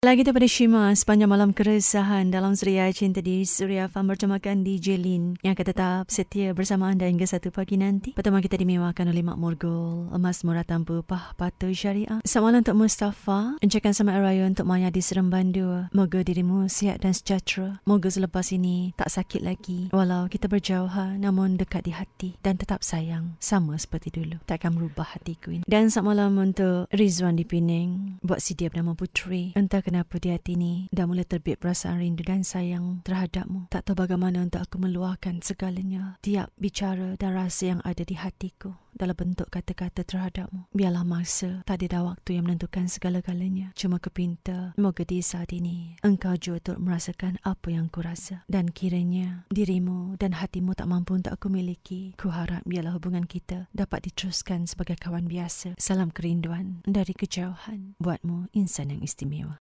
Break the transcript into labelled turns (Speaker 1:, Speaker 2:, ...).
Speaker 1: Lagi daripada Shima sepanjang malam keresahan dalam Suria Cinta di Suria Farm bertemakan DJ Lin yang akan tetap setia bersama anda hingga satu pagi nanti. Pertama kita dimewahkan oleh Mak Morgul, emas murah tanpa pah patu syariah. Selamat malam untuk Mustafa, ucapkan selamat raya untuk Maya di Serem Bandu. Moga dirimu sihat dan sejahtera. Moga selepas ini tak sakit lagi. Walau kita berjauhan namun dekat di hati dan tetap sayang sama seperti dulu. Takkan merubah hatiku ini. Dan selamat malam untuk Rizwan di Pening buat si dia bernama Putri. Entah kenapa di hati ni dah mula terbit perasaan rindu dan sayang terhadapmu. Tak tahu bagaimana untuk aku meluahkan segalanya. Tiap bicara dan rasa yang ada di hatiku dalam bentuk kata-kata terhadapmu. Biarlah masa, tak ada dah waktu yang menentukan segala-galanya. Cuma kepinta, moga di saat ini engkau juga turut merasakan apa yang ku rasa. Dan kiranya dirimu dan hatimu tak mampu untuk aku miliki. Ku harap biarlah hubungan kita dapat diteruskan sebagai kawan biasa. Salam kerinduan dari kejauhan. Buatmu insan yang istimewa.